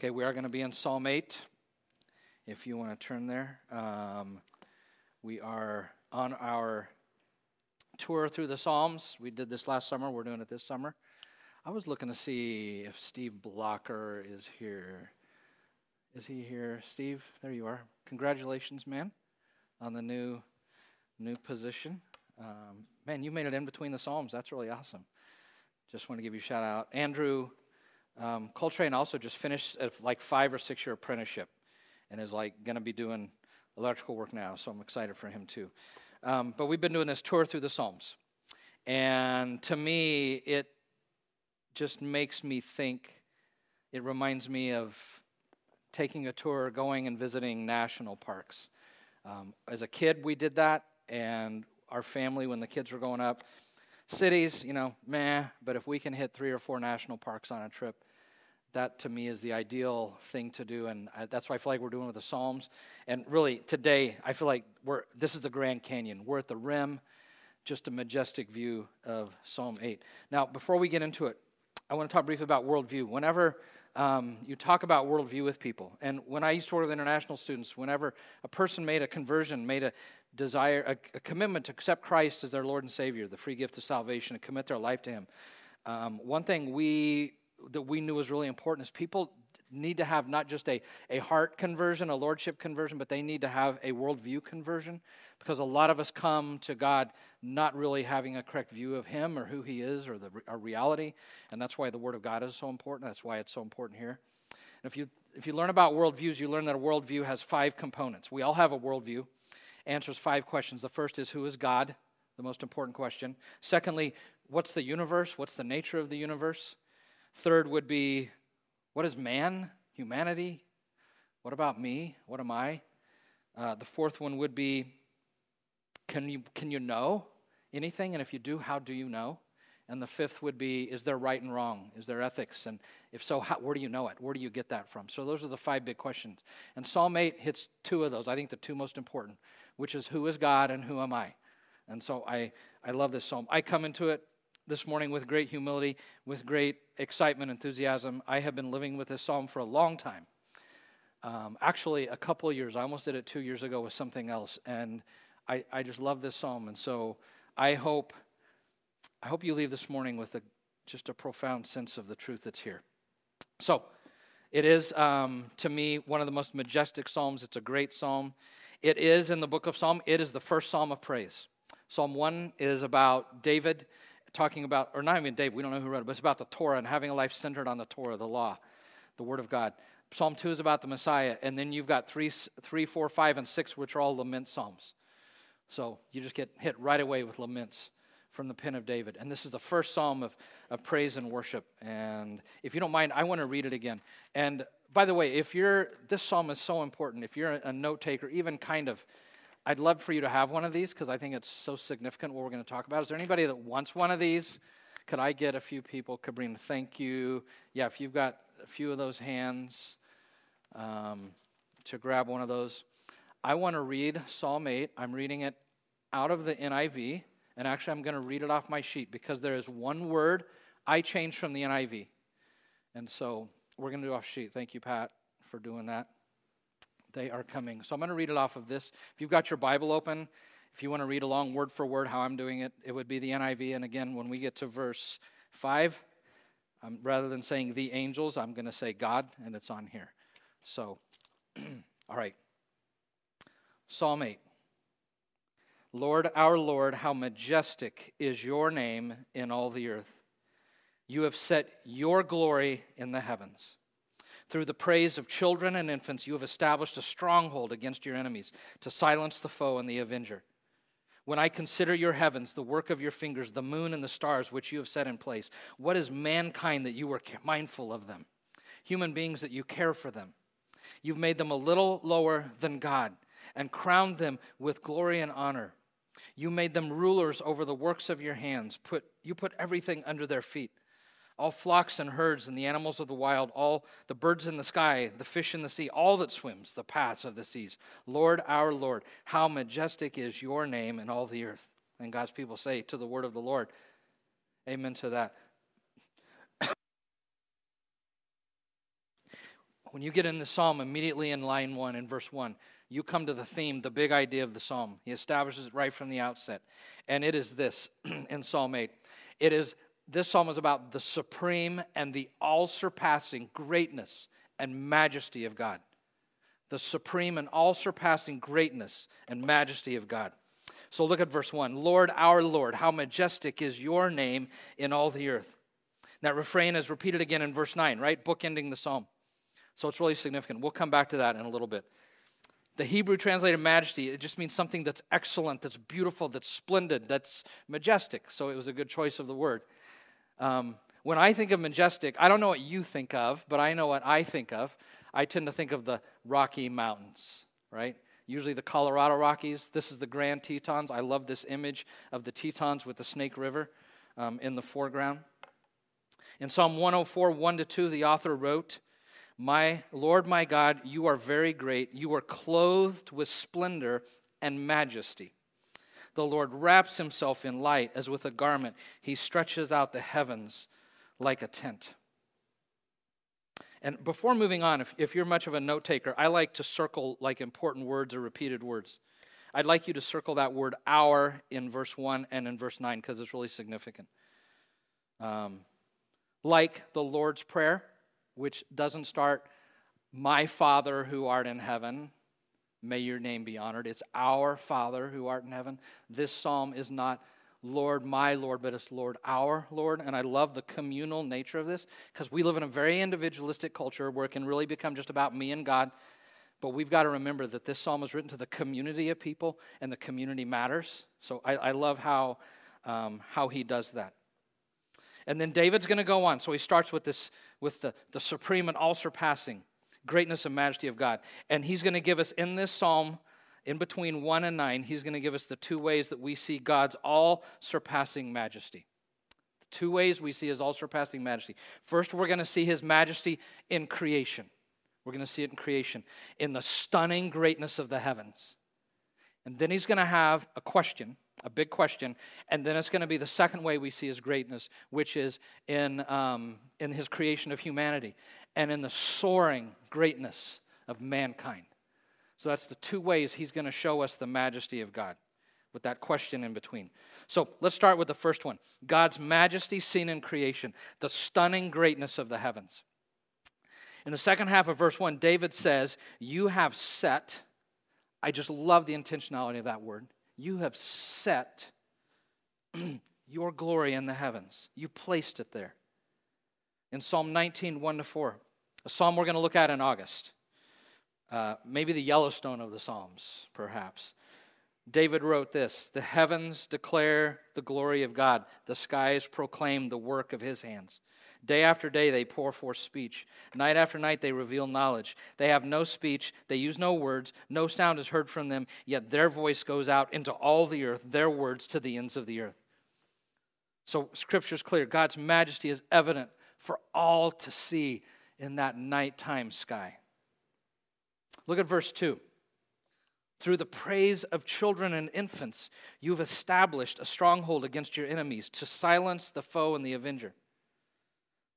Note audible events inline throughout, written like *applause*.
Okay, we are going to be in Psalm 8, if you want to turn there. Um, we are on our tour through the Psalms. We did this last summer, we're doing it this summer. I was looking to see if Steve Blocker is here. Is he here? Steve, there you are. Congratulations, man, on the new new position. Um, man, you made it in between the Psalms. That's really awesome. Just want to give you a shout out. Andrew um, Coltrane also just finished a like five or six year apprenticeship and is like going to be doing electrical work now. So I'm excited for him too. Um, but we've been doing this tour through the Psalms. And to me, it just makes me think, it reminds me of taking a tour, going and visiting national parks. Um, as a kid, we did that, and our family, when the kids were growing up, cities, you know, meh, but if we can hit three or four national parks on a trip, that to me is the ideal thing to do and I, that's why i feel like we're doing with the psalms. And really today i feel like we're this is the grand canyon. We're at the rim just a majestic view of psalm 8 now before we get into it i want to talk briefly about worldview. Whenever um, you talk about worldview with people and when i used to work with international students whenever a person made a conversion made a desire a, a commitment to accept christ as their lord and savior the free gift of salvation and commit their life to him um, one thing we that we knew was really important is people need to have not just a, a heart conversion, a lordship conversion, but they need to have a worldview conversion because a lot of us come to God not really having a correct view of Him or who He is or the our reality. And that's why the Word of God is so important. That's why it's so important here. And if you, if you learn about worldviews, you learn that a worldview has five components. We all have a worldview, answers five questions. The first is Who is God? The most important question. Secondly, what's the universe? What's the nature of the universe? Third would be what is man, humanity? What about me? What am I? Uh, the fourth one would be can you, can you know anything? And if you do, how do you know? And the fifth would be is there right and wrong? Is there ethics? And if so, how, where do you know it? Where do you get that from? So those are the five big questions. And Psalm 8 hits two of those, I think the two most important, which is who is God and who am I? And so I, I love this psalm. I come into it this morning with great humility, with great excitement, enthusiasm. I have been living with this psalm for a long time. Um, actually, a couple years. I almost did it two years ago with something else, and I, I just love this psalm. And so I hope, I hope you leave this morning with a, just a profound sense of the truth that's here. So, it is, um, to me, one of the most majestic psalms. It's a great psalm. It is in the book of Psalm, it is the first psalm of praise. Psalm 1 is about David talking about, or not even David, we don't know who wrote it, but it's about the Torah and having a life centered on the Torah, the law, the Word of God. Psalm 2 is about the Messiah, and then you've got 3, three 4, 5, and 6, which are all lament psalms. So you just get hit right away with laments from the pen of David. And this is the first psalm of, of praise and worship. And if you don't mind, I want to read it again. And by the way, if you're, this psalm is so important. If you're a note taker, even kind of I'd love for you to have one of these because I think it's so significant what we're going to talk about. Is there anybody that wants one of these? Could I get a few people? Cabrini, thank you. Yeah, if you've got a few of those hands um, to grab one of those. I want to read Psalm 8. I'm reading it out of the NIV, and actually, I'm going to read it off my sheet because there is one word I changed from the NIV. And so we're going to do off sheet. Thank you, Pat, for doing that. They are coming. So I'm going to read it off of this. If you've got your Bible open, if you want to read along word for word how I'm doing it, it would be the NIV. And again, when we get to verse 5, um, rather than saying the angels, I'm going to say God, and it's on here. So, *clears throat* all right. Psalm 8. Lord, our Lord, how majestic is your name in all the earth. You have set your glory in the heavens. Through the praise of children and infants, you have established a stronghold against your enemies to silence the foe and the avenger. When I consider your heavens, the work of your fingers, the moon and the stars which you have set in place, what is mankind that you are mindful of them? Human beings that you care for them. You've made them a little lower than God and crowned them with glory and honor. You made them rulers over the works of your hands. Put, you put everything under their feet all flocks and herds and the animals of the wild, all the birds in the sky, the fish in the sea, all that swims the paths of the seas. Lord, our Lord, how majestic is your name in all the earth. And God's people say to the word of the Lord, Amen to that. *coughs* when you get in the psalm immediately in line 1 in verse 1 you come to the theme the big idea of the psalm he establishes it right from the outset and it is this *clears throat* in psalm 8 it is this psalm is about the supreme and the all surpassing greatness and majesty of god the supreme and all surpassing greatness and majesty of god so look at verse 1 lord our lord how majestic is your name in all the earth that refrain is repeated again in verse 9 right bookending the psalm so it's really significant. We'll come back to that in a little bit. The Hebrew translated majesty, it just means something that's excellent, that's beautiful, that's splendid, that's majestic. So it was a good choice of the word. Um, when I think of majestic, I don't know what you think of, but I know what I think of. I tend to think of the Rocky Mountains, right? Usually the Colorado Rockies. This is the Grand Tetons. I love this image of the Tetons with the Snake River um, in the foreground. In Psalm 104, 1 to 2, the author wrote, my Lord, my God, you are very great. You are clothed with splendor and majesty. The Lord wraps himself in light as with a garment. He stretches out the heavens like a tent. And before moving on, if, if you're much of a note taker, I like to circle like important words or repeated words. I'd like you to circle that word our in verse 1 and in verse 9 because it's really significant. Um, like the Lord's Prayer, which doesn't start, My Father who art in heaven, may your name be honored. It's our Father who art in heaven. This psalm is not Lord, my Lord, but it's Lord, our Lord. And I love the communal nature of this because we live in a very individualistic culture where it can really become just about me and God. But we've got to remember that this psalm was written to the community of people, and the community matters. So I, I love how, um, how he does that. And then David's going to go on. So he starts with this, with the, the supreme and all surpassing greatness and majesty of God. And he's going to give us in this psalm, in between 1 and 9, he's going to give us the two ways that we see God's all surpassing majesty. The two ways we see his all surpassing majesty. First, we're going to see his majesty in creation. We're going to see it in creation, in the stunning greatness of the heavens. And then he's going to have a question a big question. And then it's going to be the second way we see his greatness, which is in, um, in his creation of humanity and in the soaring greatness of mankind. So that's the two ways he's going to show us the majesty of God with that question in between. So let's start with the first one God's majesty seen in creation, the stunning greatness of the heavens. In the second half of verse 1, David says, You have set, I just love the intentionality of that word you have set *clears throat* your glory in the heavens. You placed it there. In Psalm 19, 1 to 4, a psalm we're going to look at in August. Uh, maybe the Yellowstone of the Psalms, perhaps. David wrote this The heavens declare the glory of God, the skies proclaim the work of his hands. Day after day, they pour forth speech. Night after night, they reveal knowledge. They have no speech. They use no words. No sound is heard from them, yet their voice goes out into all the earth, their words to the ends of the earth. So, Scripture's clear. God's majesty is evident for all to see in that nighttime sky. Look at verse 2. Through the praise of children and infants, you've established a stronghold against your enemies to silence the foe and the avenger.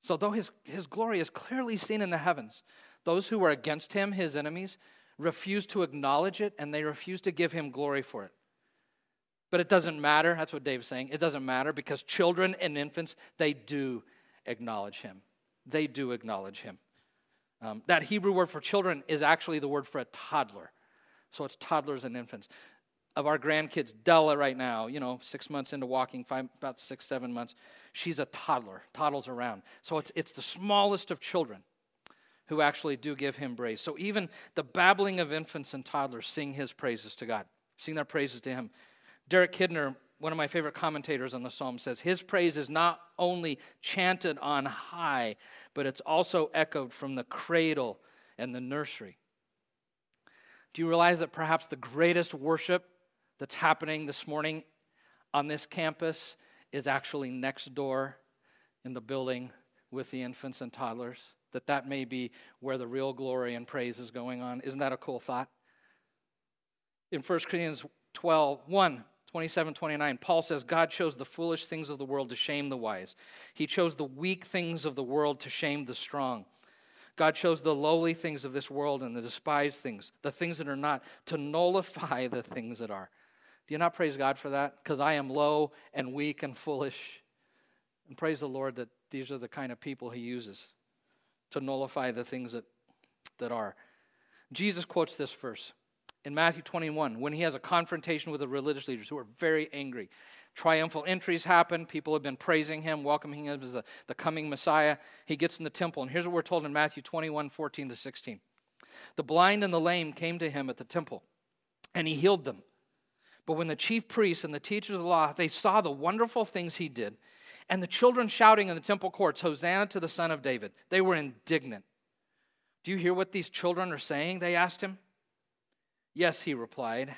So, though his, his glory is clearly seen in the heavens, those who were against him, his enemies, refuse to acknowledge it and they refuse to give him glory for it. But it doesn't matter. That's what Dave's saying. It doesn't matter because children and infants, they do acknowledge him. They do acknowledge him. Um, that Hebrew word for children is actually the word for a toddler. So it's toddlers and infants of our grandkids, Della, right now, you know, six months into walking, five, about six, seven months, she's a toddler, toddles around. So it's, it's the smallest of children who actually do give him praise. So even the babbling of infants and toddlers sing his praises to God, sing their praises to him. Derek Kidner, one of my favorite commentators on the psalm, says his praise is not only chanted on high, but it's also echoed from the cradle and the nursery. Do you realize that perhaps the greatest worship that's happening this morning on this campus is actually next door in the building with the infants and toddlers that that may be where the real glory and praise is going on. Isn't that a cool thought? In 1 corinthians 12 1 27 29 paul says god chose the foolish things of the world to shame the wise. He chose the weak things of the world to shame the strong. God chose the lowly things of this world and the despised things, the things that are not, to nullify the things that are. Do you not praise God for that? Because I am low and weak and foolish. And praise the Lord that these are the kind of people He uses to nullify the things that, that are. Jesus quotes this verse in Matthew 21 when he has a confrontation with the religious leaders who are very angry. Triumphal entries happen. People have been praising him, welcoming him as the, the coming Messiah. He gets in the temple, and here's what we're told in Matthew 21 14 to 16. The blind and the lame came to him at the temple, and he healed them. But when the chief priests and the teachers of the law they saw the wonderful things he did, and the children shouting in the temple courts, Hosanna to the Son of David, they were indignant. Do you hear what these children are saying? They asked him. Yes, he replied.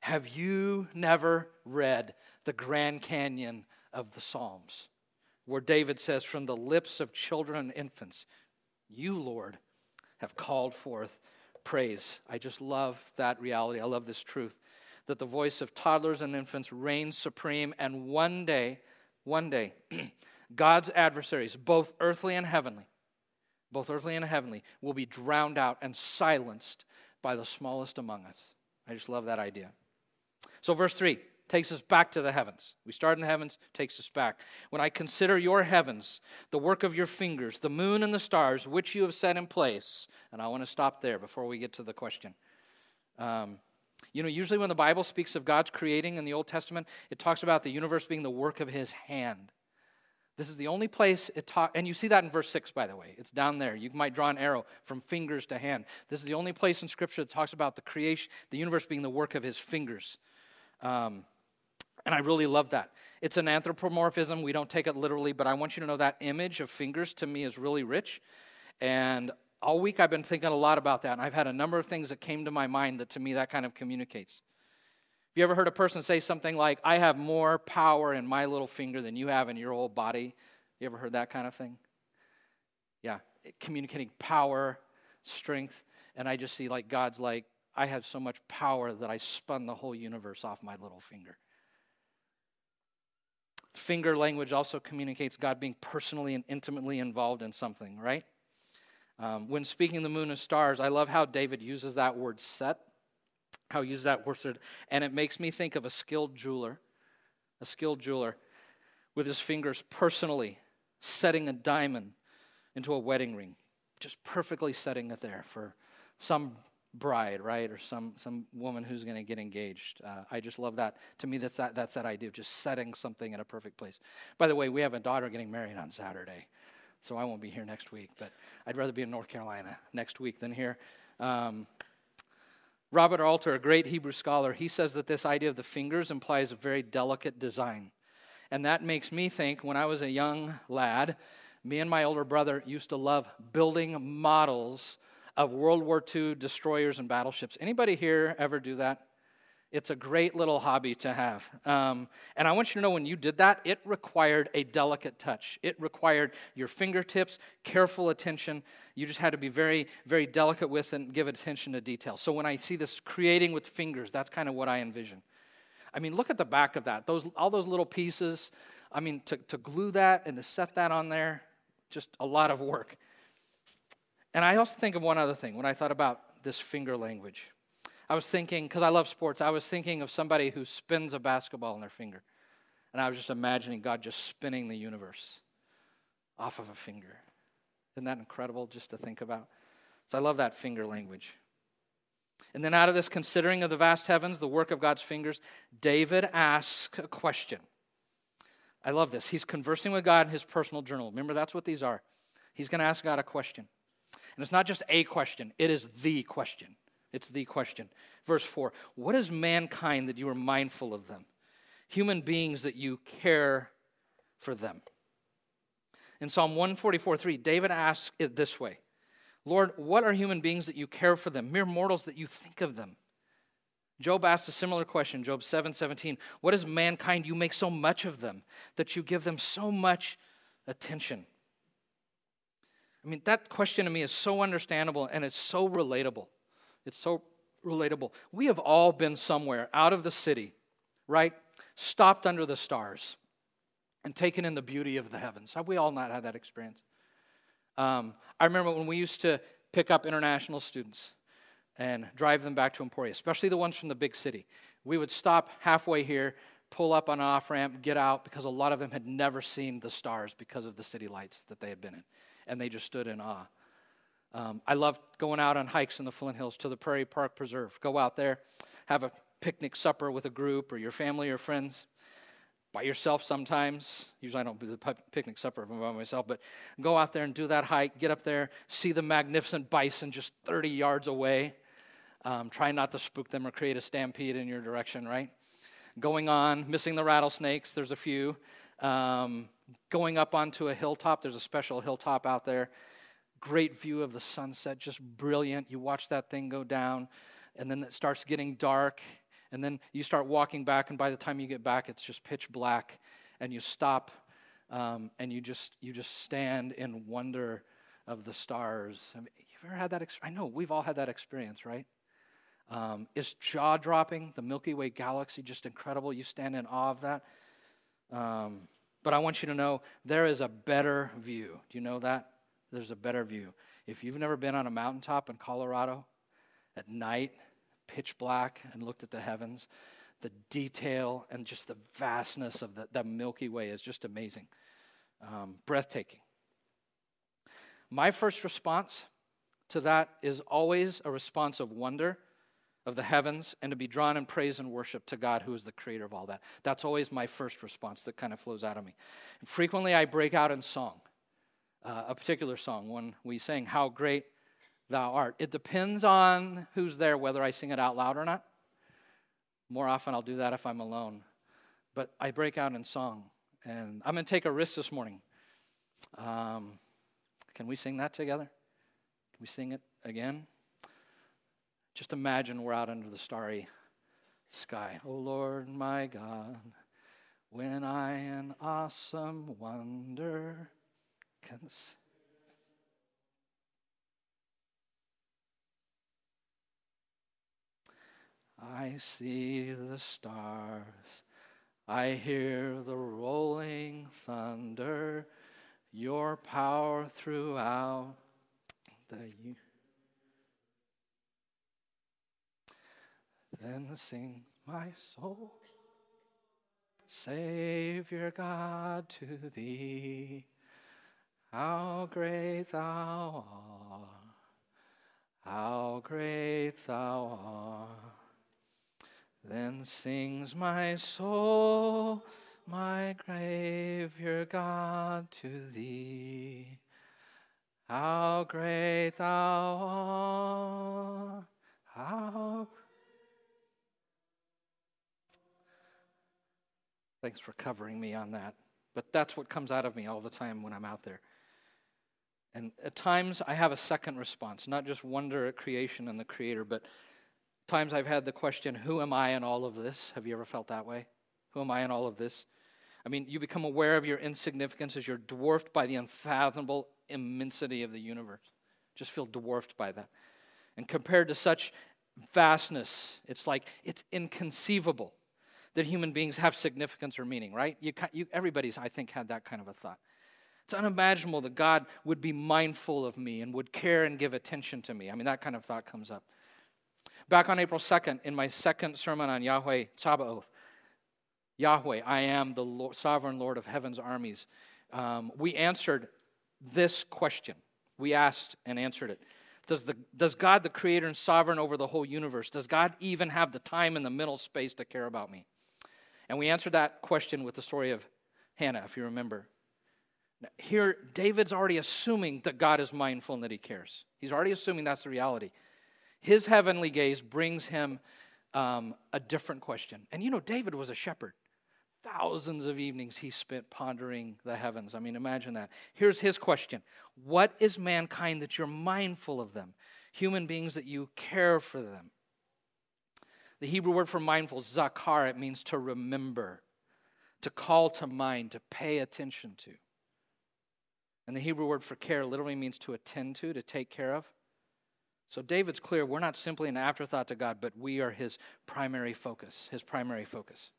Have you never read the Grand Canyon of the Psalms, where David says, From the lips of children and infants, you, Lord, have called forth praise. I just love that reality. I love this truth that the voice of toddlers and infants reigns supreme, and one day, one day, *clears throat* God's adversaries, both earthly and heavenly, both earthly and heavenly, will be drowned out and silenced by the smallest among us. I just love that idea. So, verse 3 takes us back to the heavens. We start in the heavens, takes us back. When I consider your heavens, the work of your fingers, the moon and the stars, which you have set in place, and I want to stop there before we get to the question. Um, you know, usually when the Bible speaks of God's creating in the Old Testament, it talks about the universe being the work of his hand. This is the only place it talks, and you see that in verse 6, by the way. It's down there. You might draw an arrow from fingers to hand. This is the only place in Scripture that talks about the creation, the universe being the work of his fingers. Um, and I really love that. It's an anthropomorphism. We don't take it literally, but I want you to know that image of fingers to me is really rich. And all week I've been thinking a lot about that. And I've had a number of things that came to my mind that to me that kind of communicates. Have you ever heard a person say something like, I have more power in my little finger than you have in your whole body? You ever heard that kind of thing? Yeah, communicating power, strength. And I just see like God's like, I have so much power that I spun the whole universe off my little finger. Finger language also communicates God being personally and intimately involved in something, right? Um, when speaking the moon and stars, I love how David uses that word set how he uses that word, and it makes me think of a skilled jeweler, a skilled jeweler with his fingers personally setting a diamond into a wedding ring, just perfectly setting it there for some bride, right, or some some woman who's going to get engaged. Uh, I just love that. To me, that's that that's that idea of just setting something in a perfect place. By the way, we have a daughter getting married on Saturday, so I won't be here next week. But I'd rather be in North Carolina next week than here. Um, Robert Alter, a great Hebrew scholar, he says that this idea of the fingers implies a very delicate design. And that makes me think when I was a young lad, me and my older brother used to love building models of World War II destroyers and battleships. Anybody here ever do that? It's a great little hobby to have. Um, and I want you to know when you did that, it required a delicate touch. It required your fingertips, careful attention. You just had to be very, very delicate with and give attention to detail. So when I see this creating with fingers, that's kind of what I envision. I mean, look at the back of that. Those, all those little pieces. I mean, to, to glue that and to set that on there, just a lot of work. And I also think of one other thing when I thought about this finger language. I was thinking, because I love sports, I was thinking of somebody who spins a basketball in their finger. And I was just imagining God just spinning the universe off of a finger. Isn't that incredible just to think about? So I love that finger language. And then, out of this considering of the vast heavens, the work of God's fingers, David asks a question. I love this. He's conversing with God in his personal journal. Remember, that's what these are. He's going to ask God a question. And it's not just a question, it is the question. It's the question. Verse 4 What is mankind that you are mindful of them? Human beings that you care for them. In Psalm 144 3, David asks it this way Lord, what are human beings that you care for them? Mere mortals that you think of them. Job asked a similar question, Job 7 17. What is mankind? You make so much of them, that you give them so much attention. I mean, that question to me is so understandable and it's so relatable. It's so relatable. We have all been somewhere out of the city, right? Stopped under the stars and taken in the beauty of the heavens. Have we all not had that experience? Um, I remember when we used to pick up international students and drive them back to Emporia, especially the ones from the big city. We would stop halfway here, pull up on an off ramp, get out, because a lot of them had never seen the stars because of the city lights that they had been in. And they just stood in awe. Um, I love going out on hikes in the Flint Hills to the Prairie Park Preserve. Go out there, have a picnic supper with a group or your family or friends by yourself sometimes. Usually I don't do the picnic supper by myself, but go out there and do that hike, get up there, see the magnificent bison just 30 yards away. Um, try not to spook them or create a stampede in your direction, right? Going on, missing the rattlesnakes, there's a few. Um, going up onto a hilltop, there's a special hilltop out there. Great view of the sunset, just brilliant. You watch that thing go down, and then it starts getting dark, and then you start walking back, and by the time you get back, it's just pitch black, and you stop, um, and you just you just stand in wonder of the stars. I mean, you've ever had that? Ex- I know we've all had that experience, right? Um, it's jaw dropping. The Milky Way galaxy, just incredible. You stand in awe of that. Um, but I want you to know there is a better view. Do you know that? There's a better view. If you've never been on a mountaintop in Colorado at night, pitch black, and looked at the heavens, the detail and just the vastness of the, the Milky Way is just amazing, um, breathtaking. My first response to that is always a response of wonder of the heavens and to be drawn in praise and worship to God, who is the creator of all that. That's always my first response that kind of flows out of me. And frequently I break out in song, uh, a particular song, when we sing, How Great Thou Art. It depends on who's there, whether I sing it out loud or not. More often I'll do that if I'm alone. But I break out in song. And I'm going to take a risk this morning. Um, can we sing that together? Can we sing it again? Just imagine we're out under the starry sky. Oh Lord, my God, when I in awesome wonder can. I see the stars. I hear the rolling thunder, your power throughout the you. Then sing my soul, Savior God, to thee. How great thou art, how great thou art. Then sings my soul, my Savior God, to thee. How great thou art, how Thanks for covering me on that. But that's what comes out of me all the time when I'm out there. And at times I have a second response, not just wonder at creation and the creator, but times I've had the question, who am I in all of this? Have you ever felt that way? Who am I in all of this? I mean, you become aware of your insignificance as you're dwarfed by the unfathomable immensity of the universe. Just feel dwarfed by that. And compared to such vastness, it's like it's inconceivable that human beings have significance or meaning, right? You, you, everybody's, I think, had that kind of a thought. It's unimaginable that God would be mindful of me and would care and give attention to me. I mean, that kind of thought comes up. Back on April 2nd, in my second sermon on Yahweh Tsabaoth, Yahweh, I am the Lord, sovereign Lord of heaven's armies, um, we answered this question. We asked and answered it. Does, the, does God, the creator and sovereign over the whole universe, does God even have the time and the mental space to care about me? And we answered that question with the story of Hannah, if you remember. Now, here, David's already assuming that God is mindful and that he cares. He's already assuming that's the reality. His heavenly gaze brings him um, a different question. And you know, David was a shepherd. Thousands of evenings he spent pondering the heavens. I mean, imagine that. Here's his question What is mankind that you're mindful of them? Human beings that you care for them. The Hebrew word for mindful, zakar, it means to remember, to call to mind, to pay attention to. And the Hebrew word for care literally means to attend to, to take care of. So David's clear we're not simply an afterthought to God, but we are his primary focus, his primary focus.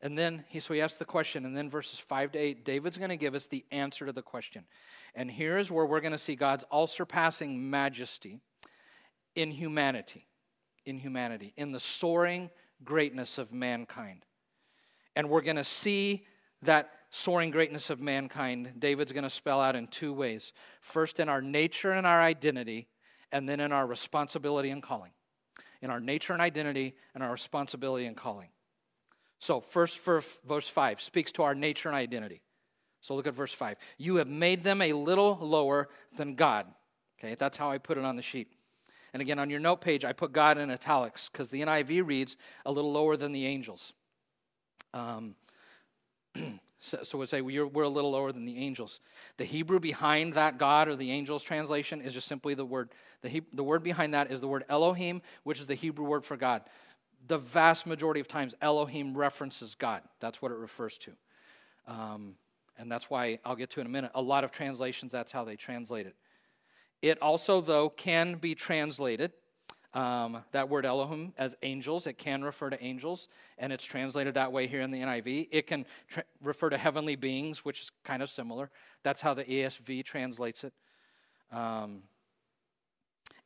And then he so he asks the question, and then verses five to eight, David's going to give us the answer to the question. And here's where we're going to see God's all-surpassing majesty in humanity, in humanity, in the soaring greatness of mankind. And we're going to see that soaring greatness of mankind, David's going to spell out in two ways. First, in our nature and our identity, and then in our responsibility and calling. In our nature and identity, and our responsibility and calling. So, first, verse 5 speaks to our nature and identity. So, look at verse 5. You have made them a little lower than God. Okay, that's how I put it on the sheet. And again, on your note page, I put God in italics because the NIV reads a little lower than the angels. Um, *clears throat* so, so we say we're, we're a little lower than the angels. The Hebrew behind that God or the angels translation is just simply the word. The, he, the word behind that is the word Elohim, which is the Hebrew word for God. The vast majority of times, Elohim references God. That's what it refers to. Um, and that's why I'll get to in a minute. A lot of translations, that's how they translate it. It also, though, can be translated, um, that word Elohim, as angels. It can refer to angels, and it's translated that way here in the NIV. It can tra- refer to heavenly beings, which is kind of similar. That's how the ESV translates it. Um,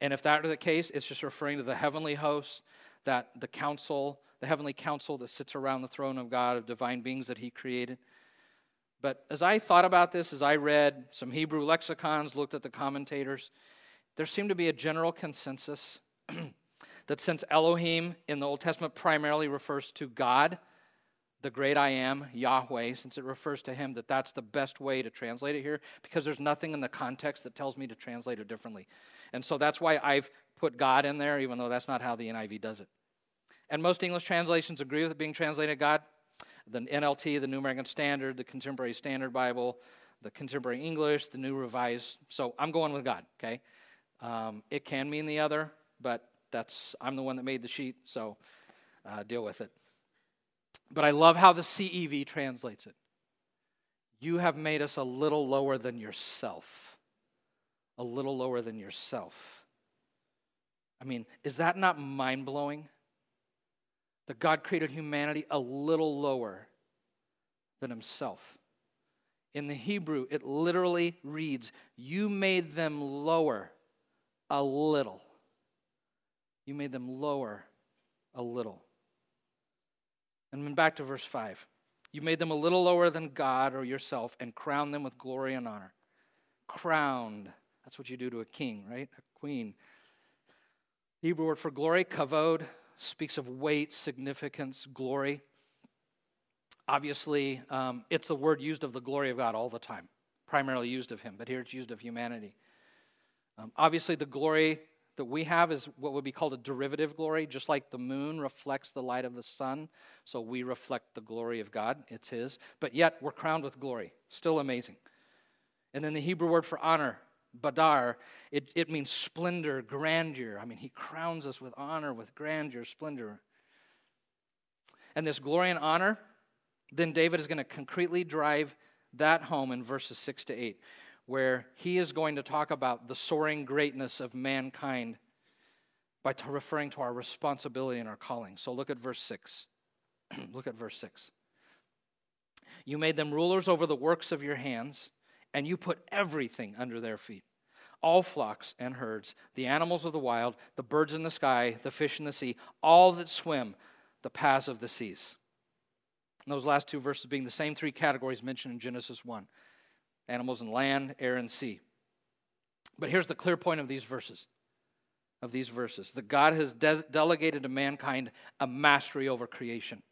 and if that were the case, it's just referring to the heavenly hosts, that the council, the heavenly council that sits around the throne of God of divine beings that He created. But as I thought about this, as I read some Hebrew lexicons, looked at the commentators, there seemed to be a general consensus *clears throat* that since Elohim in the Old Testament primarily refers to God, the great I am, Yahweh, since it refers to him, that that's the best way to translate it here because there's nothing in the context that tells me to translate it differently. And so that's why I've put God in there, even though that's not how the NIV does it. And most English translations agree with it being translated God the NLT, the New American Standard, the Contemporary Standard Bible, the Contemporary English, the New Revised. So I'm going with God, okay? Um, it can mean the other, but that's I'm the one that made the sheet, so uh, deal with it. But I love how the CEV translates it. You have made us a little lower than yourself. A little lower than yourself. I mean, is that not mind blowing? that God created humanity a little lower than himself. In the Hebrew, it literally reads, You made them lower a little. You made them lower a little. And then back to verse 5. You made them a little lower than God or yourself and crowned them with glory and honor. Crowned. That's what you do to a king, right? A queen. Hebrew word for glory, kavod, speaks of weight, significance, glory. Obviously, um, it's a word used of the glory of God all the time, primarily used of Him, but here it's used of humanity. Um, obviously, the glory that we have is what would be called a derivative glory, just like the moon reflects the light of the sun. So we reflect the glory of God, it's His. But yet, we're crowned with glory. Still amazing. And then the Hebrew word for honor hadar, it, it means splendor, grandeur. I mean, he crowns us with honor, with grandeur, splendor. And this glory and honor, then David is going to concretely drive that home in verses 6 to 8, where he is going to talk about the soaring greatness of mankind by t- referring to our responsibility and our calling. So look at verse 6. *clears throat* look at verse 6. You made them rulers over the works of your hands and you put everything under their feet all flocks and herds, the animals of the wild, the birds in the sky, the fish in the sea, all that swim the paths of the seas. And those last two verses being the same three categories mentioned in Genesis 1 animals and land, air, and sea. But here's the clear point of these verses of these verses that God has de- delegated to mankind a mastery over creation,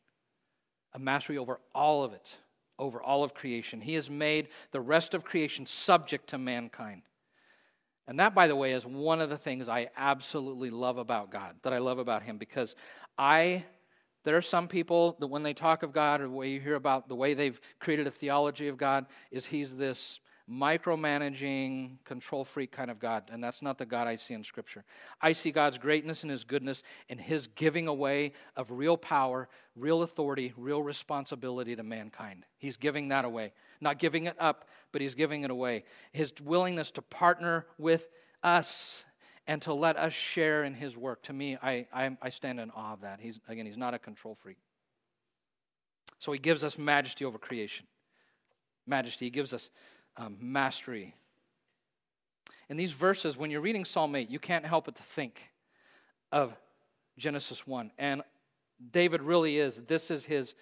a mastery over all of it over all of creation. He has made the rest of creation subject to mankind. And that, by the way, is one of the things I absolutely love about God, that I love about Him, because I, there are some people that when they talk of God, or the way you hear about the way they've created a theology of God, is He's this micromanaging, control freak kind of God, and that's not the God I see in Scripture. I see God's greatness and His goodness and His giving away of real power, real authority, real responsibility to mankind. He's giving that away. Not giving it up, but He's giving it away. His willingness to partner with us and to let us share in His work. To me, I, I, I stand in awe of that. He's, again, He's not a control freak. So he gives us majesty over creation. Majesty. He gives us um, mastery. In these verses, when you're reading Psalm 8, you can't help but to think of Genesis 1. And David really is, this is his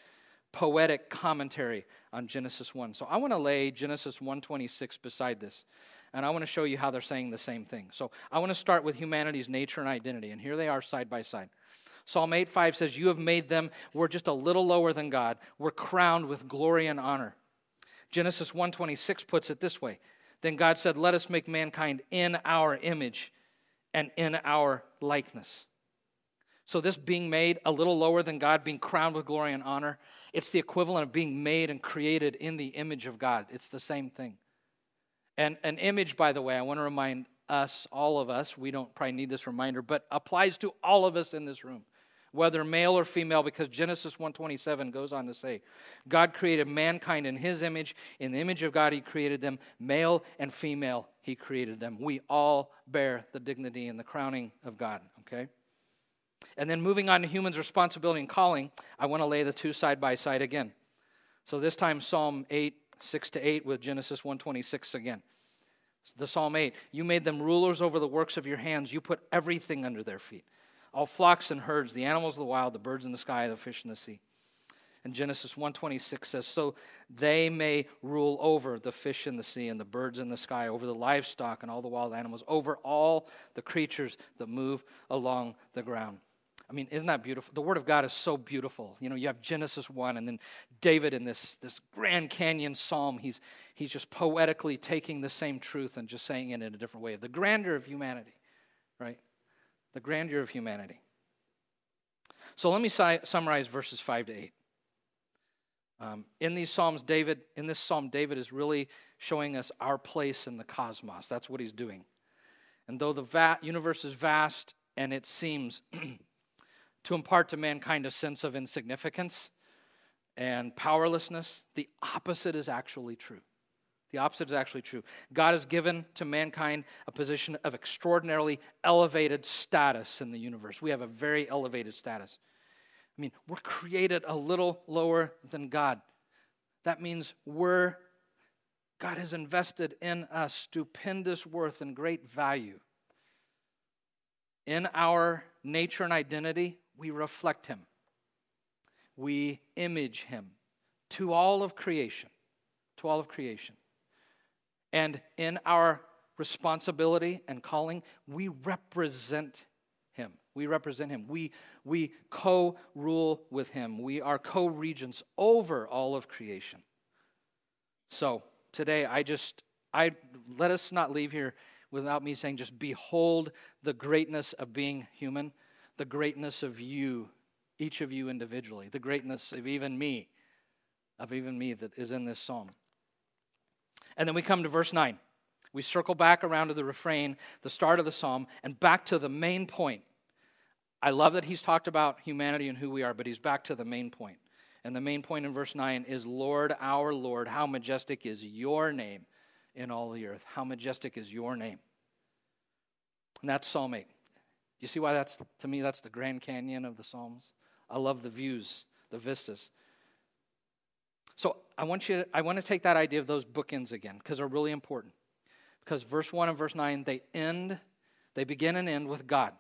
poetic commentary on Genesis 1. So I want to lay Genesis 126 beside this. And I want to show you how they're saying the same thing. So I want to start with humanity's nature and identity. And here they are side by side. Psalm 8 5 says, You have made them, we're just a little lower than God. We're crowned with glory and honor. Genesis 126 puts it this way Then God said, Let us make mankind in our image and in our likeness. So, this being made a little lower than God, being crowned with glory and honor, it's the equivalent of being made and created in the image of God. It's the same thing. And an image, by the way, I want to remind us, all of us, we don't probably need this reminder, but applies to all of us in this room, whether male or female, because Genesis 127 goes on to say, God created mankind in his image. In the image of God, he created them. Male and female, he created them. We all bear the dignity and the crowning of God, okay? And then moving on to humans' responsibility and calling, I want to lay the two side by side again. So this time, Psalm 8, 6 to 8 with Genesis 126 again. The Psalm 8, you made them rulers over the works of your hands. You put everything under their feet all flocks and herds, the animals of the wild, the birds in the sky, the fish in the sea. And Genesis 126 says, So they may rule over the fish in the sea and the birds in the sky, over the livestock and all the wild animals, over all the creatures that move along the ground. I mean, isn't that beautiful? The Word of God is so beautiful. You know, you have Genesis 1, and then David in this, this Grand Canyon psalm, he's, he's just poetically taking the same truth and just saying it in a different way. The grandeur of humanity, right? The grandeur of humanity. So let me si- summarize verses 5 to 8. Um, in these psalms, David, in this psalm, David is really showing us our place in the cosmos. That's what he's doing. And though the va- universe is vast and it seems *clears throat* to impart to mankind a sense of insignificance and powerlessness, the opposite is actually true. The opposite is actually true. God has given to mankind a position of extraordinarily elevated status in the universe. We have a very elevated status. I mean, we're created a little lower than God. That means we're, God has invested in us stupendous worth and great value. In our nature and identity, we reflect him. We image him to all of creation, to all of creation. And in our responsibility and calling, we represent him. We represent him. We, we co rule with him. We are co regents over all of creation. So today, I just, I let us not leave here without me saying, just behold the greatness of being human the greatness of you, each of you individually, the greatness of even me, of even me that is in this psalm. And then we come to verse 9. We circle back around to the refrain, the start of the psalm, and back to the main point. I love that he's talked about humanity and who we are, but he's back to the main point. And the main point in verse 9 is Lord, our Lord, how majestic is your name in all the earth. How majestic is your name. And that's Psalm 8 you see why that's, to me, that's the Grand Canyon of the Psalms? I love the views, the vistas. So I want you to, I want to take that idea of those bookends again because they're really important. Because verse 1 and verse 9, they end, they begin and end with God.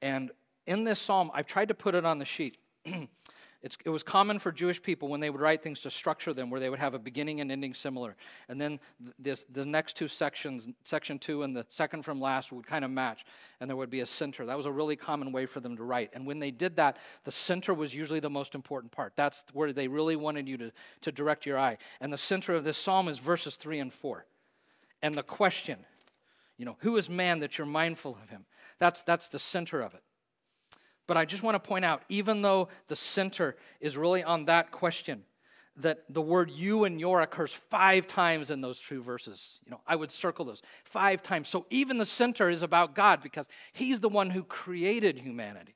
And in this psalm, I've tried to put it on the sheet. *clears throat* It's, it was common for Jewish people when they would write things to structure them where they would have a beginning and ending similar. And then this, the next two sections, section two and the second from last, would kind of match, and there would be a center. That was a really common way for them to write. And when they did that, the center was usually the most important part. That's where they really wanted you to, to direct your eye. And the center of this psalm is verses three and four. And the question, you know, who is man that you're mindful of him? That's, that's the center of it. But I just want to point out, even though the center is really on that question, that the word you and your occurs five times in those two verses. You know, I would circle those five times. So even the center is about God because He's the one who created humanity.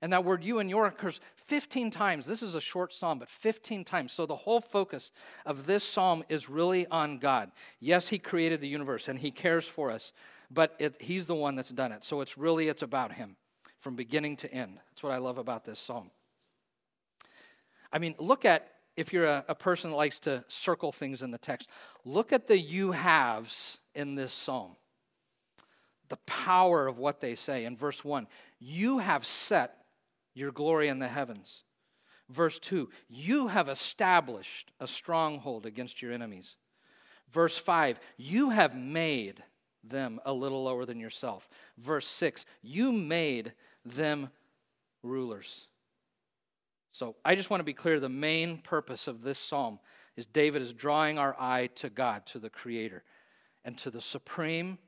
And that word you and your occurs 15 times. This is a short psalm, but 15 times. So the whole focus of this psalm is really on God. Yes, He created the universe and He cares for us, but it, He's the one that's done it. So it's really it's about Him from beginning to end. That's what I love about this psalm. I mean, look at, if you're a, a person that likes to circle things in the text, look at the you haves in this psalm. The power of what they say. In verse 1, you have set your glory in the heavens. Verse 2, you have established a stronghold against your enemies. Verse 5, you have made them a little lower than yourself. Verse 6, you made them rulers. So I just want to be clear the main purpose of this psalm is David is drawing our eye to God, to the Creator, and to the supreme,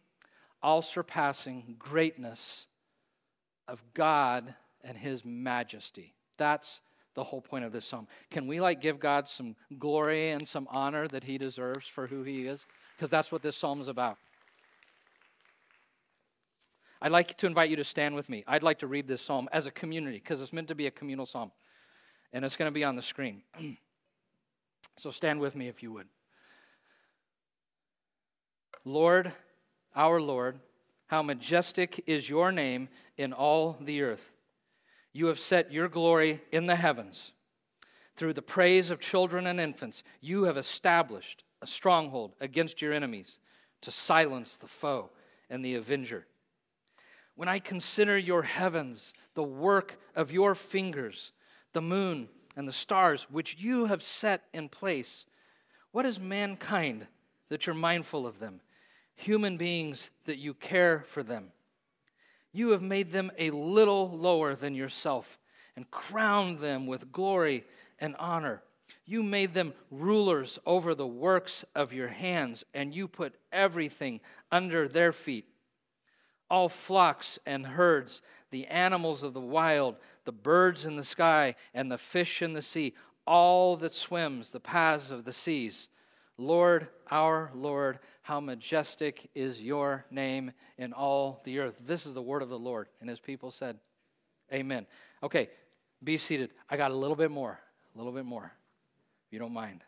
all surpassing greatness of God and His majesty. That's the whole point of this psalm. Can we like give God some glory and some honor that He deserves for who He is? Because that's what this psalm is about. I'd like to invite you to stand with me. I'd like to read this psalm as a community because it's meant to be a communal psalm. And it's going to be on the screen. *clears throat* so stand with me if you would. Lord, our Lord, how majestic is your name in all the earth. You have set your glory in the heavens. Through the praise of children and infants, you have established a stronghold against your enemies to silence the foe and the avenger. When I consider your heavens, the work of your fingers, the moon and the stars, which you have set in place, what is mankind that you're mindful of them? Human beings that you care for them. You have made them a little lower than yourself and crowned them with glory and honor. You made them rulers over the works of your hands, and you put everything under their feet all flocks and herds, the animals of the wild, the birds in the sky, and the fish in the sea, all that swims the paths of the seas. Lord, our Lord, how majestic is your name in all the earth. This is the word of the Lord. And his people said, Amen. Okay, be seated. I got a little bit more, a little bit more, if you don't mind.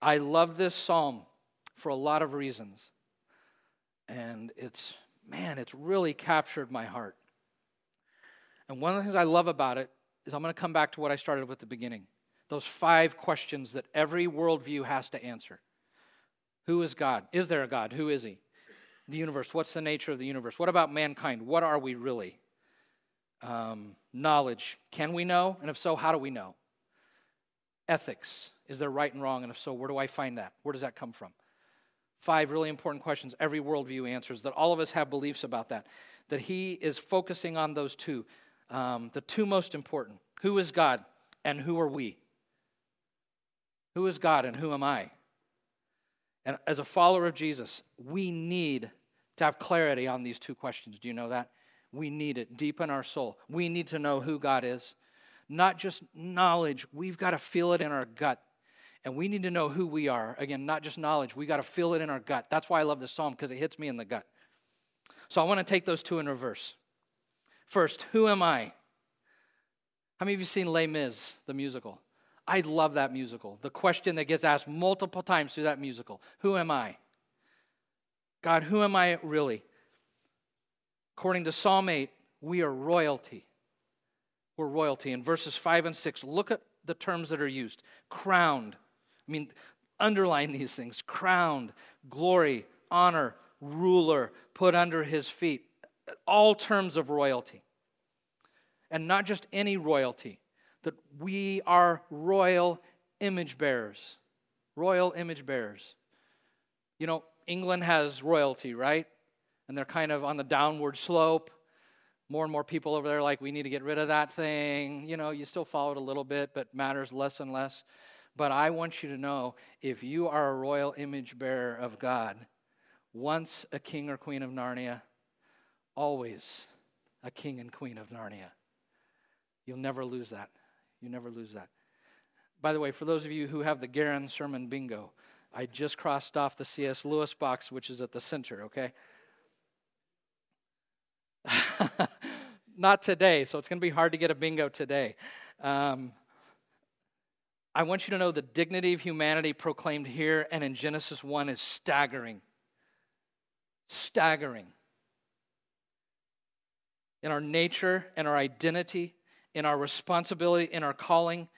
I love this psalm for a lot of reasons. And it's man, it's really captured my heart. And one of the things I love about it is I'm going to come back to what I started with at the beginning those five questions that every worldview has to answer Who is God? Is there a God? Who is He? The universe. What's the nature of the universe? What about mankind? What are we really? Um, knowledge. Can we know? And if so, how do we know? Ethics. Is there right and wrong? And if so, where do I find that? Where does that come from? Five really important questions every worldview answers that all of us have beliefs about that that he is focusing on those two um, the two most important. Who is god and who are we? Who is god and who am i? And as a follower of jesus we need to have clarity on these two questions. Do you know that? We need it deep in our soul. We need to know who god is. Not just knowledge we've got to feel it in our gut and we need to know who we are. Again, not just knowledge. We got to feel it in our gut. That's why I love this psalm, because it hits me in the gut. So I want to take those two in reverse. First, who am I? How many of you seen Les Mis, the musical? I love that musical. The question that gets asked multiple times through that musical Who am I? God, who am I really? According to Psalm 8, we are royalty. We're royalty. In verses 5 and 6, look at the terms that are used crowned, I mean, underline these things crowned, glory, honor, ruler, put under his feet. All terms of royalty. And not just any royalty, that we are royal image bearers. Royal image bearers. You know, England has royalty, right? And they're kind of on the downward slope. More and more people over there like, we need to get rid of that thing. You know, you still follow it a little bit, but matters less and less. But I want you to know if you are a royal image bearer of God, once a king or queen of Narnia, always a king and queen of Narnia. You'll never lose that. You never lose that. By the way, for those of you who have the Garen sermon bingo, I just crossed off the C.S. Lewis box, which is at the center, okay? *laughs* Not today, so it's going to be hard to get a bingo today. Um, I want you to know the dignity of humanity proclaimed here and in Genesis 1 is staggering. Staggering. In our nature in our identity, in our responsibility, in our calling,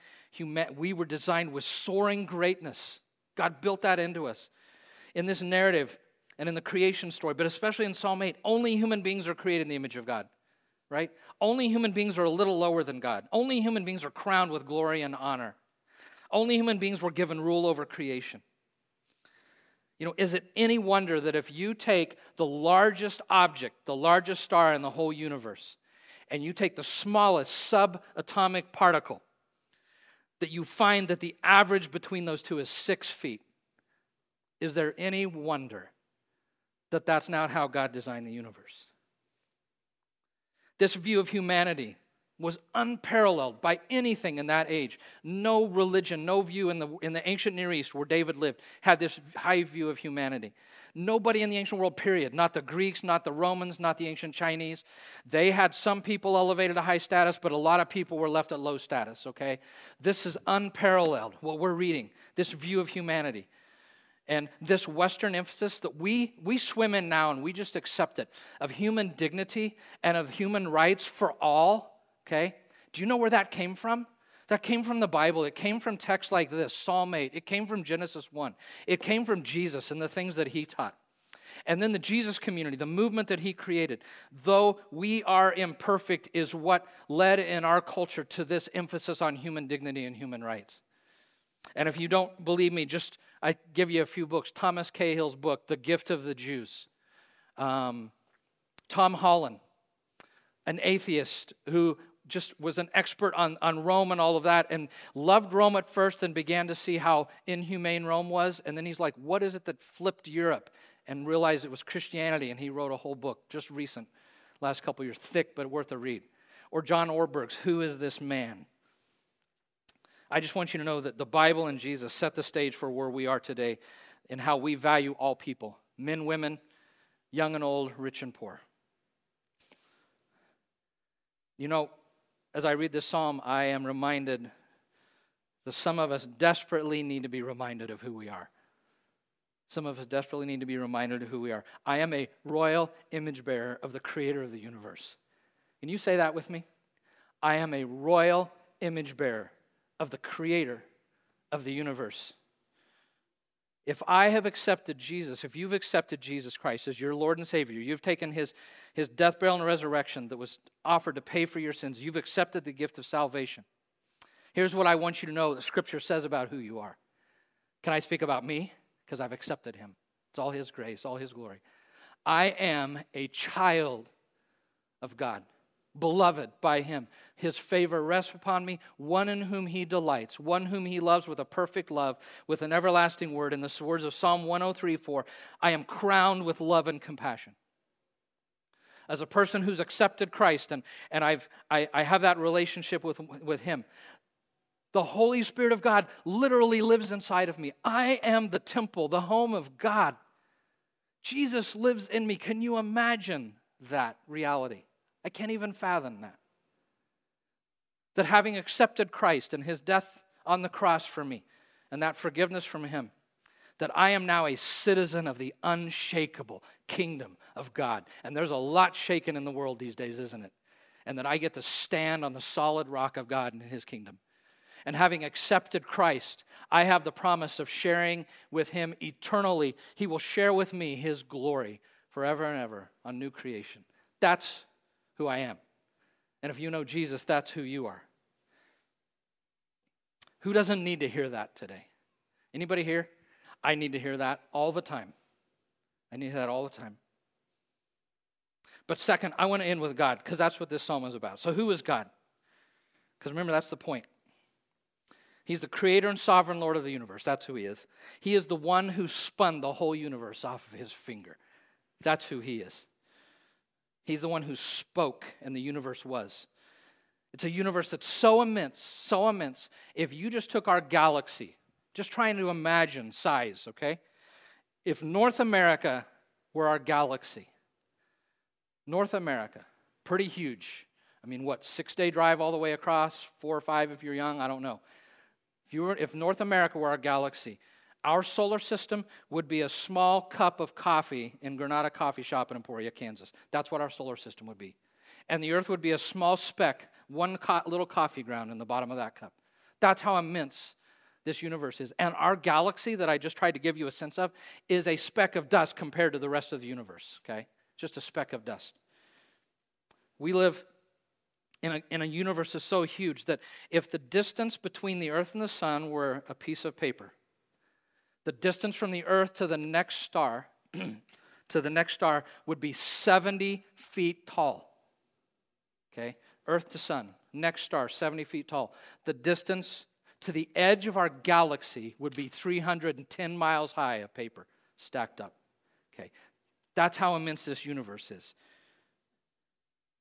we were designed with soaring greatness. God built that into us. In this narrative and in the creation story, but especially in Psalm 8, only human beings are created in the image of God, right? Only human beings are a little lower than God. Only human beings are crowned with glory and honor. Only human beings were given rule over creation. You know, is it any wonder that if you take the largest object, the largest star in the whole universe, and you take the smallest subatomic particle, that you find that the average between those two is six feet? Is there any wonder that that's not how God designed the universe? This view of humanity was unparalleled by anything in that age. No religion, no view in the, in the ancient Near East where David lived had this high view of humanity. Nobody in the ancient world, period. Not the Greeks, not the Romans, not the ancient Chinese. They had some people elevated to high status, but a lot of people were left at low status, okay? This is unparalleled, what we're reading, this view of humanity. And this Western emphasis that we, we swim in now and we just accept it of human dignity and of human rights for all okay? Do you know where that came from? That came from the Bible. It came from texts like this Psalm 8. It came from Genesis 1. It came from Jesus and the things that he taught. And then the Jesus community, the movement that he created, though we are imperfect, is what led in our culture to this emphasis on human dignity and human rights. And if you don't believe me, just I give you a few books. Thomas Cahill's book, The Gift of the Jews. Um, Tom Holland, an atheist who just was an expert on, on Rome and all of that and loved Rome at first and began to see how inhumane Rome was. And then he's like, what is it that flipped Europe? And realized it was Christianity. And he wrote a whole book, just recent, last couple years, thick but worth a read. Or John Ortberg's Who is This Man? I just want you to know that the Bible and Jesus set the stage for where we are today and how we value all people men, women, young and old, rich and poor. You know, as I read this psalm, I am reminded that some of us desperately need to be reminded of who we are. Some of us desperately need to be reminded of who we are. I am a royal image bearer of the creator of the universe. Can you say that with me? I am a royal image bearer of the creator of the universe. If I have accepted Jesus, if you've accepted Jesus Christ as your Lord and Savior, you've taken his, his death, burial, and resurrection that was offered to pay for your sins, you've accepted the gift of salvation. Here's what I want you to know the scripture says about who you are. Can I speak about me? Because I've accepted him. It's all his grace, all his glory. I am a child of God beloved by him. His favor rests upon me, one in whom he delights, one whom he loves with a perfect love, with an everlasting word. In the words of Psalm 103 4, I am crowned with love and compassion. As a person who's accepted Christ and, and I've, I, I have that relationship with, with him, the Holy Spirit of God literally lives inside of me. I am the temple, the home of God. Jesus lives in me. Can you imagine that reality? I can't even fathom that. That having accepted Christ and his death on the cross for me and that forgiveness from him, that I am now a citizen of the unshakable kingdom of God. And there's a lot shaken in the world these days, isn't it? And that I get to stand on the solid rock of God in his kingdom. And having accepted Christ, I have the promise of sharing with him eternally. He will share with me his glory forever and ever on new creation. That's who I am. And if you know Jesus, that's who you are. Who doesn't need to hear that today? Anybody here? I need to hear that all the time. I need that all the time. But second, I want to end with God because that's what this psalm is about. So, who is God? Because remember, that's the point. He's the creator and sovereign Lord of the universe. That's who he is. He is the one who spun the whole universe off of his finger. That's who he is. He's the one who spoke and the universe was. It's a universe that's so immense, so immense. If you just took our galaxy, just trying to imagine size, okay? If North America were our galaxy, North America, pretty huge. I mean, what, six day drive all the way across, four or five if you're young, I don't know. If, you were, if North America were our galaxy, our solar system would be a small cup of coffee in Granada Coffee Shop in Emporia, Kansas. That's what our solar system would be. And the earth would be a small speck, one co- little coffee ground in the bottom of that cup. That's how immense this universe is. And our galaxy that I just tried to give you a sense of is a speck of dust compared to the rest of the universe, okay? Just a speck of dust. We live in a, in a universe that's so huge that if the distance between the earth and the sun were a piece of paper, the distance from the earth to the next star *clears throat* to the next star would be 70 feet tall. Okay? Earth to sun, next star, 70 feet tall. The distance to the edge of our galaxy would be 310 miles high of paper stacked up. Okay? That's how immense this universe is.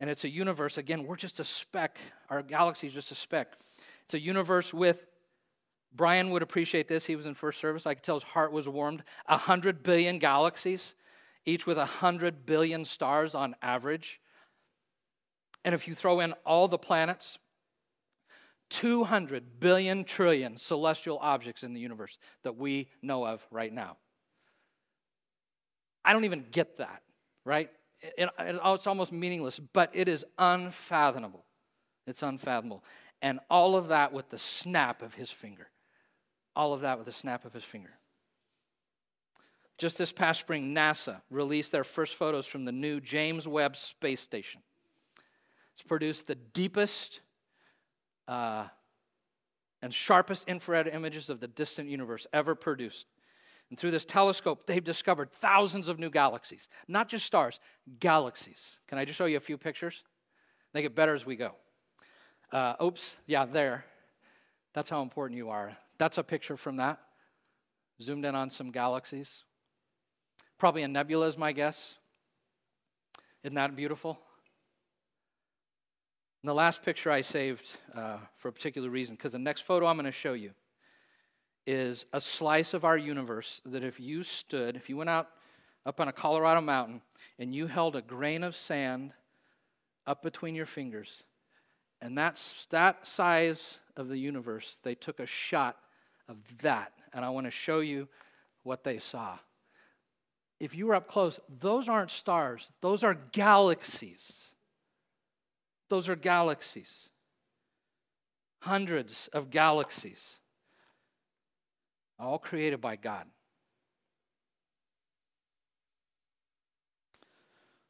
And it's a universe, again, we're just a speck. Our galaxy is just a speck. It's a universe with, Brian would appreciate this. He was in first service. I could tell his heart was warmed. 100 billion galaxies, each with 100 billion stars on average. And if you throw in all the planets, 200 billion trillion celestial objects in the universe that we know of right now. I don't even get that, right? It, it, it's almost meaningless, but it is unfathomable. It's unfathomable. And all of that with the snap of his finger. All of that with a snap of his finger. Just this past spring, NASA released their first photos from the new James Webb Space Station. It's produced the deepest uh, and sharpest infrared images of the distant universe ever produced. And through this telescope, they've discovered thousands of new galaxies, not just stars, galaxies. Can I just show you a few pictures? They get better as we go. Uh, oops, yeah, there. That's how important you are. That's a picture from that. Zoomed in on some galaxies. Probably a nebula, is my guess. Isn't that beautiful? And the last picture I saved uh, for a particular reason, because the next photo I'm going to show you is a slice of our universe that if you stood, if you went out up on a Colorado mountain and you held a grain of sand up between your fingers, and that's that size of the universe, they took a shot of that. And I want to show you what they saw. If you were up close, those aren't stars, those are galaxies. Those are galaxies. Hundreds of galaxies, all created by God.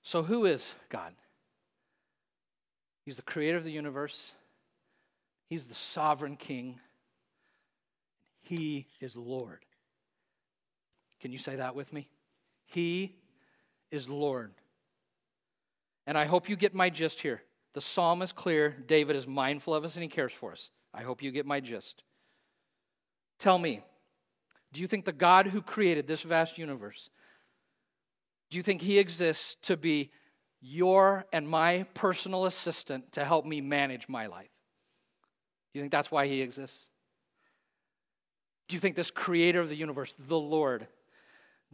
So, who is God? He's the creator of the universe, He's the sovereign king, He is Lord. Can you say that with me? He is Lord. And I hope you get my gist here. The psalm is clear. David is mindful of us and he cares for us. I hope you get my gist. Tell me, do you think the God who created this vast universe, do you think he exists to be your and my personal assistant to help me manage my life? Do you think that's why he exists? Do you think this creator of the universe, the Lord,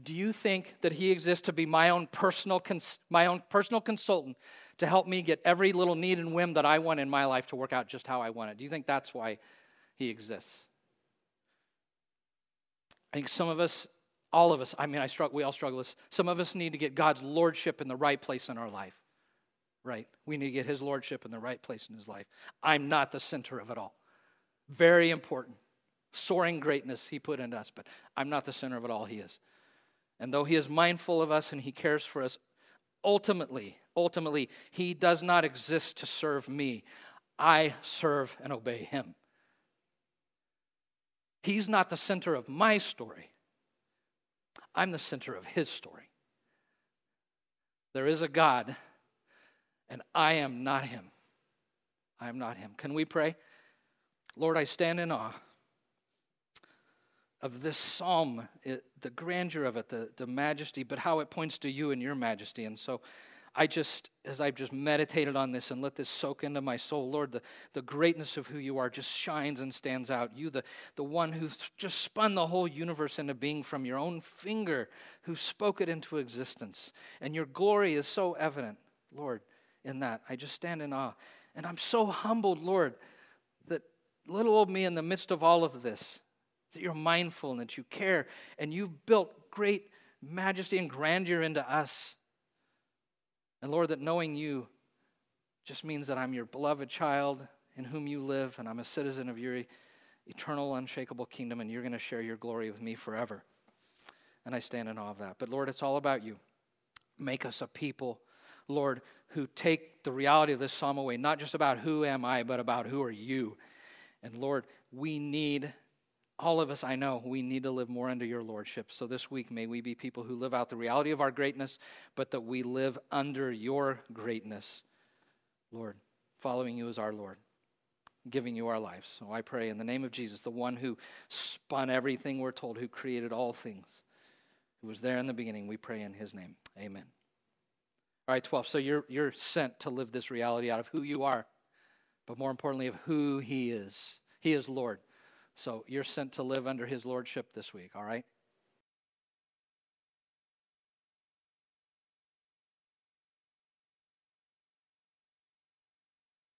do you think that he exists to be my own personal cons- my own personal consultant to help me get every little need and whim that I want in my life to work out just how I want it. Do you think that's why he exists? I think some of us, all of us, I mean, I struggle, we all struggle with this. Some of us need to get God's lordship in the right place in our life. Right? We need to get his lordship in the right place in his life. I'm not the center of it all. Very important. Soaring greatness he put in us, but I'm not the center of it all. He is. And though he is mindful of us and he cares for us, ultimately, ultimately, he does not exist to serve me. I serve and obey him. He's not the center of my story. I'm the center of his story. There is a God, and I am not him. I am not him. Can we pray? Lord, I stand in awe of this psalm, it, the grandeur of it, the, the majesty, but how it points to you and your majesty. And so I just, as I've just meditated on this and let this soak into my soul, Lord, the, the greatness of who you are just shines and stands out. You, the, the one who just spun the whole universe into being from your own finger, who spoke it into existence. And your glory is so evident, Lord, in that. I just stand in awe. And I'm so humbled, Lord, that little old me in the midst of all of this, that you're mindful and that you care, and you've built great majesty and grandeur into us. And Lord, that knowing you just means that I'm your beloved child in whom you live, and I'm a citizen of your eternal, unshakable kingdom, and you're going to share your glory with me forever. And I stand in awe of that. But Lord, it's all about you. Make us a people, Lord, who take the reality of this psalm away, not just about who am I, but about who are you. And Lord, we need, all of us, I know, we need to live more under your lordship. So this week, may we be people who live out the reality of our greatness, but that we live under your greatness, Lord, following you as our Lord giving you our lives. So I pray in the name of Jesus, the one who spun everything we're told, who created all things, who was there in the beginning, we pray in his name. Amen. All right, 12. So you're, you're sent to live this reality out of who you are, but more importantly, of who he is. He is Lord. So you're sent to live under his lordship this week, all right?